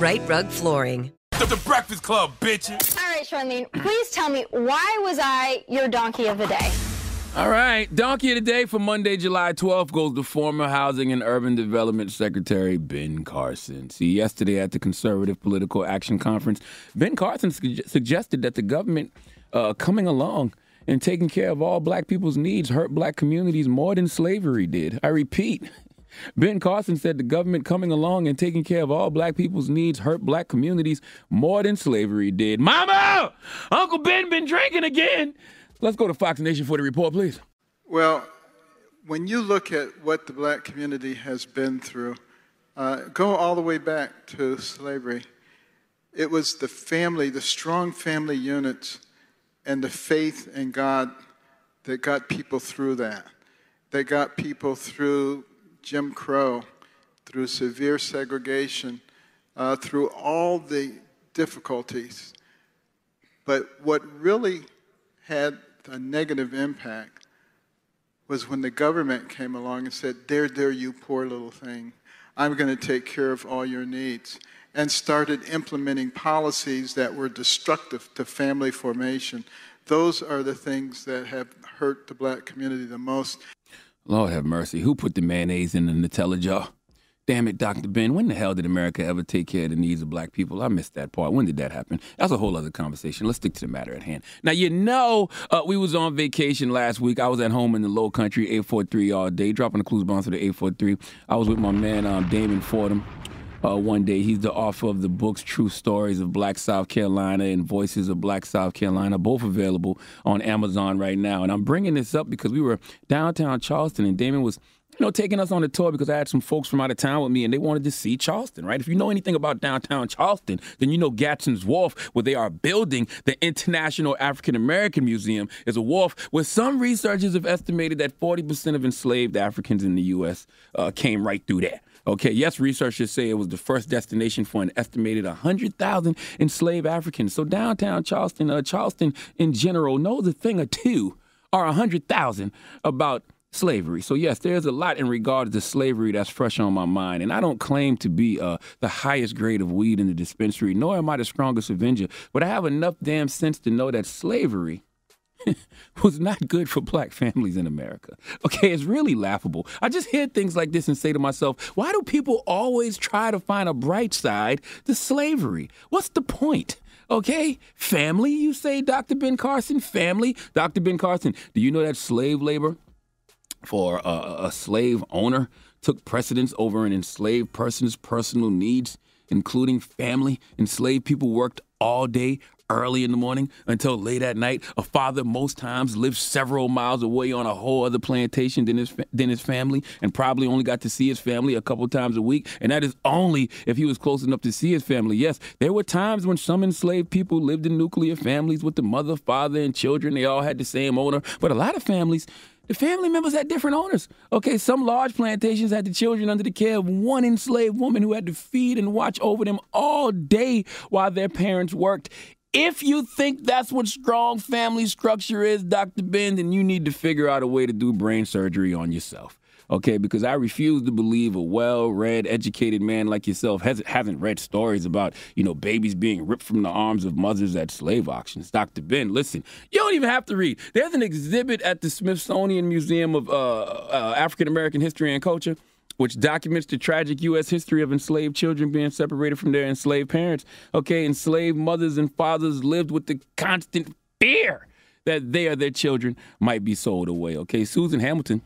Rite Rug Flooring. The, the Breakfast Club, bitches. All right, Charlamagne, please tell me why was I your donkey of the day? All right, donkey of the day for Monday, July 12th goes to former Housing and Urban Development Secretary Ben Carson. See, yesterday at the Conservative Political Action Conference, Ben Carson su- suggested that the government uh, coming along and taking care of all black people's needs hurt black communities more than slavery did. I repeat, Ben Carson said the government coming along and taking care of all black people's needs hurt black communities more than slavery did. Mama! Uncle Ben been drinking again. Let's go to Fox Nation for the report, please. Well, when you look at what the black community has been through, uh, go all the way back to slavery. It was the family, the strong family units, and the faith in God that got people through that. That got people through Jim Crow, through severe segregation, uh, through all the difficulties. But what really had a negative impact was when the government came along and said, There, there, you poor little thing. I'm going to take care of all your needs. And started implementing policies that were destructive to family formation. Those are the things that have hurt the black community the most. Lord have mercy. Who put the mayonnaise in the Nutella jar? Damn it, Dr. Ben, when the hell did America ever take care of the needs of black people? I missed that part. When did that happen? That's a whole other conversation. Let's stick to the matter at hand. Now, you know, uh, we was on vacation last week. I was at home in the low country, 843 all day, dropping the clues bombs to the 843. I was with my man, um, Damon Fordham. Uh, one day. He's the author of the books True Stories of Black South Carolina and Voices of Black South Carolina, both available on Amazon right now. And I'm bringing this up because we were downtown Charleston and Damon was know, taking us on a tour because I had some folks from out of town with me and they wanted to see Charleston, right? If you know anything about downtown Charleston, then you know Gadsden's Wharf, where they are building the International African American Museum, is a wharf where some researchers have estimated that 40% of enslaved Africans in the U.S. Uh, came right through there. Okay, yes, researchers say it was the first destination for an estimated 100,000 enslaved Africans. So downtown Charleston, uh, Charleston in general, knows a thing or two, or 100,000 about slavery. So yes, there's a lot in regard to slavery that's fresh on my mind, and I don't claim to be uh, the highest grade of weed in the dispensary, nor am I the strongest avenger. But I have enough damn sense to know that slavery was not good for black families in America. Okay, it's really laughable. I just hear things like this and say to myself, why do people always try to find a bright side to slavery? What's the point? Okay, family, you say, Dr. Ben Carson? Family? Dr. Ben Carson, do you know that slave labor for a, a slave owner took precedence over an enslaved person's personal needs? including family. Enslaved people worked all day, early in the morning until late at night. A father most times lived several miles away on a whole other plantation than his than his family, and probably only got to see his family a couple times a week. And that is only if he was close enough to see his family. Yes, there were times when some enslaved people lived in nuclear families with the mother, father, and children. They all had the same owner, but a lot of families family members had different owners. Okay, some large plantations had the children under the care of one enslaved woman who had to feed and watch over them all day while their parents worked. If you think that's what strong family structure is, Dr. Ben, then you need to figure out a way to do brain surgery on yourself okay? Because I refuse to believe a well-read, educated man like yourself hasn't, hasn't read stories about, you know, babies being ripped from the arms of mothers at slave auctions. Dr. Ben, listen, you don't even have to read. There's an exhibit at the Smithsonian Museum of uh, uh, African American History and Culture which documents the tragic U.S. history of enslaved children being separated from their enslaved parents. Okay, enslaved mothers and fathers lived with the constant fear that they or their children might be sold away. Okay, Susan Hamilton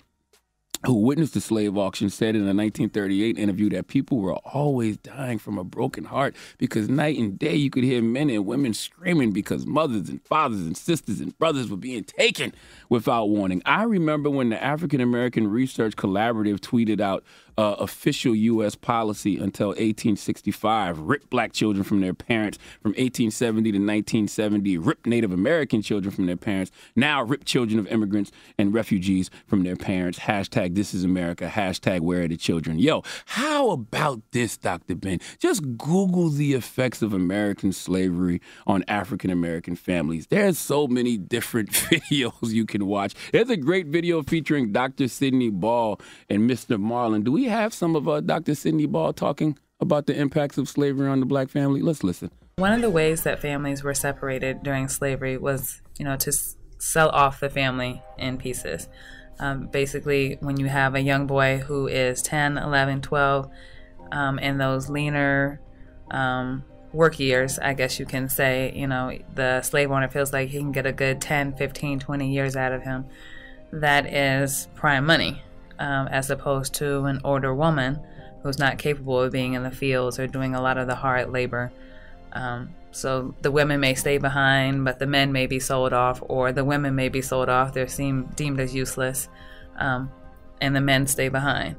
who witnessed the slave auction, said in a 1938 interview that people were always dying from a broken heart because night and day you could hear men and women screaming because mothers and fathers and sisters and brothers were being taken without warning. I remember when the African American Research Collaborative tweeted out uh, official U.S. policy until 1865. Ripped black children from their parents from 1870 to 1970. Ripped Native American children from their parents. Now rip children of immigrants and refugees from their parents. Hashtag this is America. Hashtag where are the children? Yo, how about this, Dr. Ben? Just Google the effects of American slavery on African American families. There's so many different videos you can watch. There's a great video featuring Dr. Sidney Ball and Mr. Marlin. Do we have some of uh, Dr. Sidney Ball talking about the impacts of slavery on the black family? Let's listen. One of the ways that families were separated during slavery was, you know, to sell off the family in pieces. Um, basically, when you have a young boy who is 10, 11, 12, um, in those leaner um, work years, I guess you can say, you know, the slave owner feels like he can get a good 10, 15, 20 years out of him. That is prime money um, as opposed to an older woman who's not capable of being in the fields or doing a lot of the hard labor. Um, so the women may stay behind, but the men may be sold off, or the women may be sold off. They're seem, deemed as useless, um, and the men stay behind.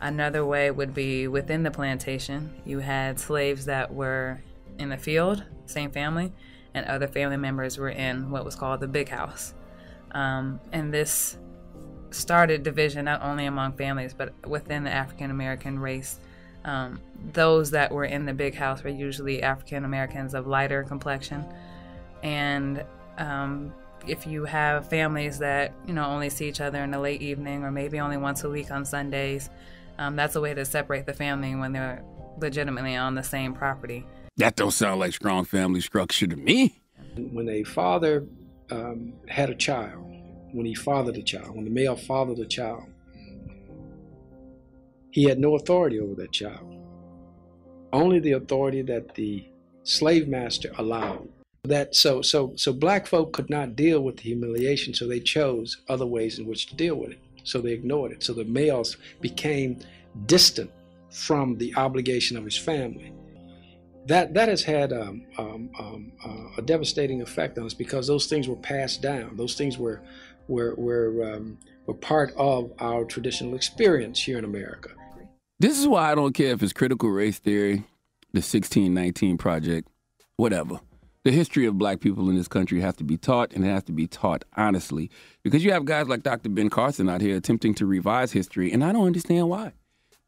Another way would be within the plantation. You had slaves that were in the field, same family, and other family members were in what was called the big house. Um, and this started division not only among families but within the African American race. Um, those that were in the big house were usually African Americans of lighter complexion, and um, if you have families that you know only see each other in the late evening or maybe only once a week on Sundays, um, that's a way to separate the family when they're legitimately on the same property. That don't sound like strong family structure to me. When a father um, had a child, when he fathered a child, when the male fathered a child, he had no authority over that child. Only the authority that the slave master allowed. That so so so black folk could not deal with the humiliation, so they chose other ways in which to deal with it. So they ignored it. So the males became distant from the obligation of his family. That that has had um, um, um, uh, a devastating effect on us because those things were passed down. Those things were were were um, were part of our traditional experience here in America. This is why I don't care if it's critical race theory, the 1619 project, whatever. The history of black people in this country has to be taught, and it has to be taught honestly. Because you have guys like Dr. Ben Carson out here attempting to revise history, and I don't understand why.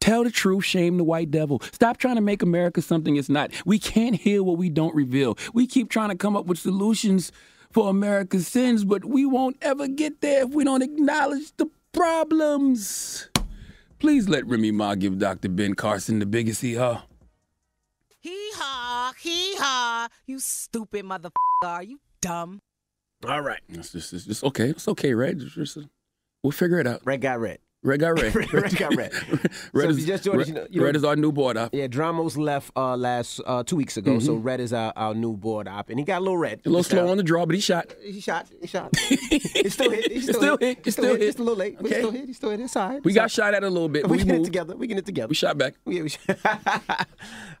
Tell the truth, shame the white devil. Stop trying to make America something it's not. We can't heal what we don't reveal. We keep trying to come up with solutions for America's sins, but we won't ever get there if we don't acknowledge the problems. Please let Remy Ma give Dr. Ben Carson the biggest hee haw. Hee haw, hee haw. You stupid motherfucker. Are you dumb? All right. It's just, it's just okay. It's okay, Red. It's just, we'll figure it out. Red got red. Red got red. red got red. red, so is, just joined red, us, you know, you red know, is our new board op. Yeah, Dramos left uh, last uh, two weeks ago, so Mhm. Red is our, our new board op, and he got a little red. A little slow on the draw, but he shot. He shot. He shot. He's still hit. He's It's still hit. He's It's still hit. Just a little late. but He's still hit. He's still hit. It's all right. We It's got shot at a little bit. We We, get it together. We get it together. We shot back. Yeah, we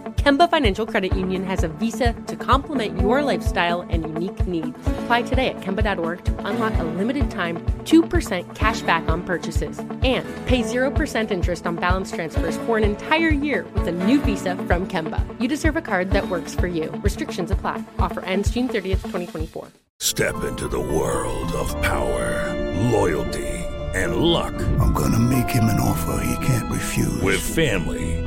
Kemba Financial Credit Union has a visa to complement your lifestyle and unique needs. Apply today at Kemba.org to unlock a limited time 2% cash back on purchases and pay 0% interest on balance transfers for an entire year with a new visa from Kemba. You deserve a card that works for you. Restrictions apply. Offer ends June 30th, 2024. Step into the world of power, loyalty, and luck. I'm going to make him an offer he can't refuse. With family,